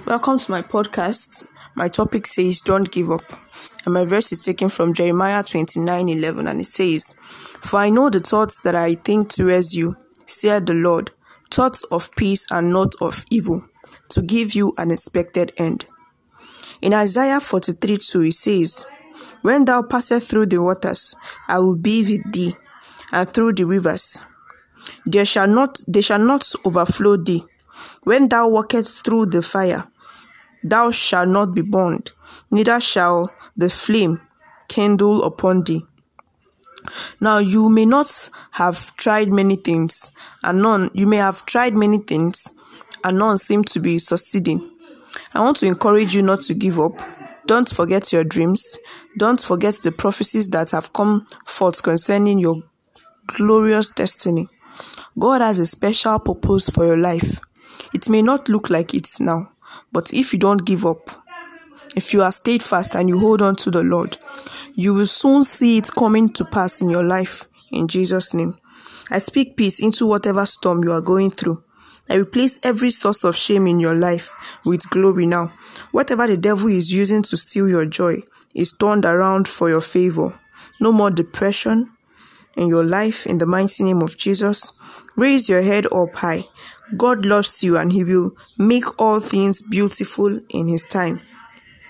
Welcome to my podcast. My topic says don't give up. And my verse is taken from Jeremiah 29:11 and it says, "For I know the thoughts that I think towards you, said the Lord, thoughts of peace and not of evil, to give you an expected end." In Isaiah 43:2 it says, "When thou passest through the waters, I will be with thee, and through the rivers, there shall not they shall not overflow thee." When thou walkest through the fire, thou shalt not be burned, neither shall the flame kindle upon thee. Now you may not have tried many things, and none you may have tried many things, and none seem to be succeeding. I want to encourage you not to give up. Don't forget your dreams. Don't forget the prophecies that have come forth concerning your glorious destiny. God has a special purpose for your life. It may not look like it now, but if you don't give up, if you are steadfast and you hold on to the Lord, you will soon see it coming to pass in your life. In Jesus' name. I speak peace into whatever storm you are going through. I replace every source of shame in your life with glory now. Whatever the devil is using to steal your joy is turned around for your favor. No more depression in your life in the mighty name of Jesus. Raise your head up high. God loves you and He will make all things beautiful in His time.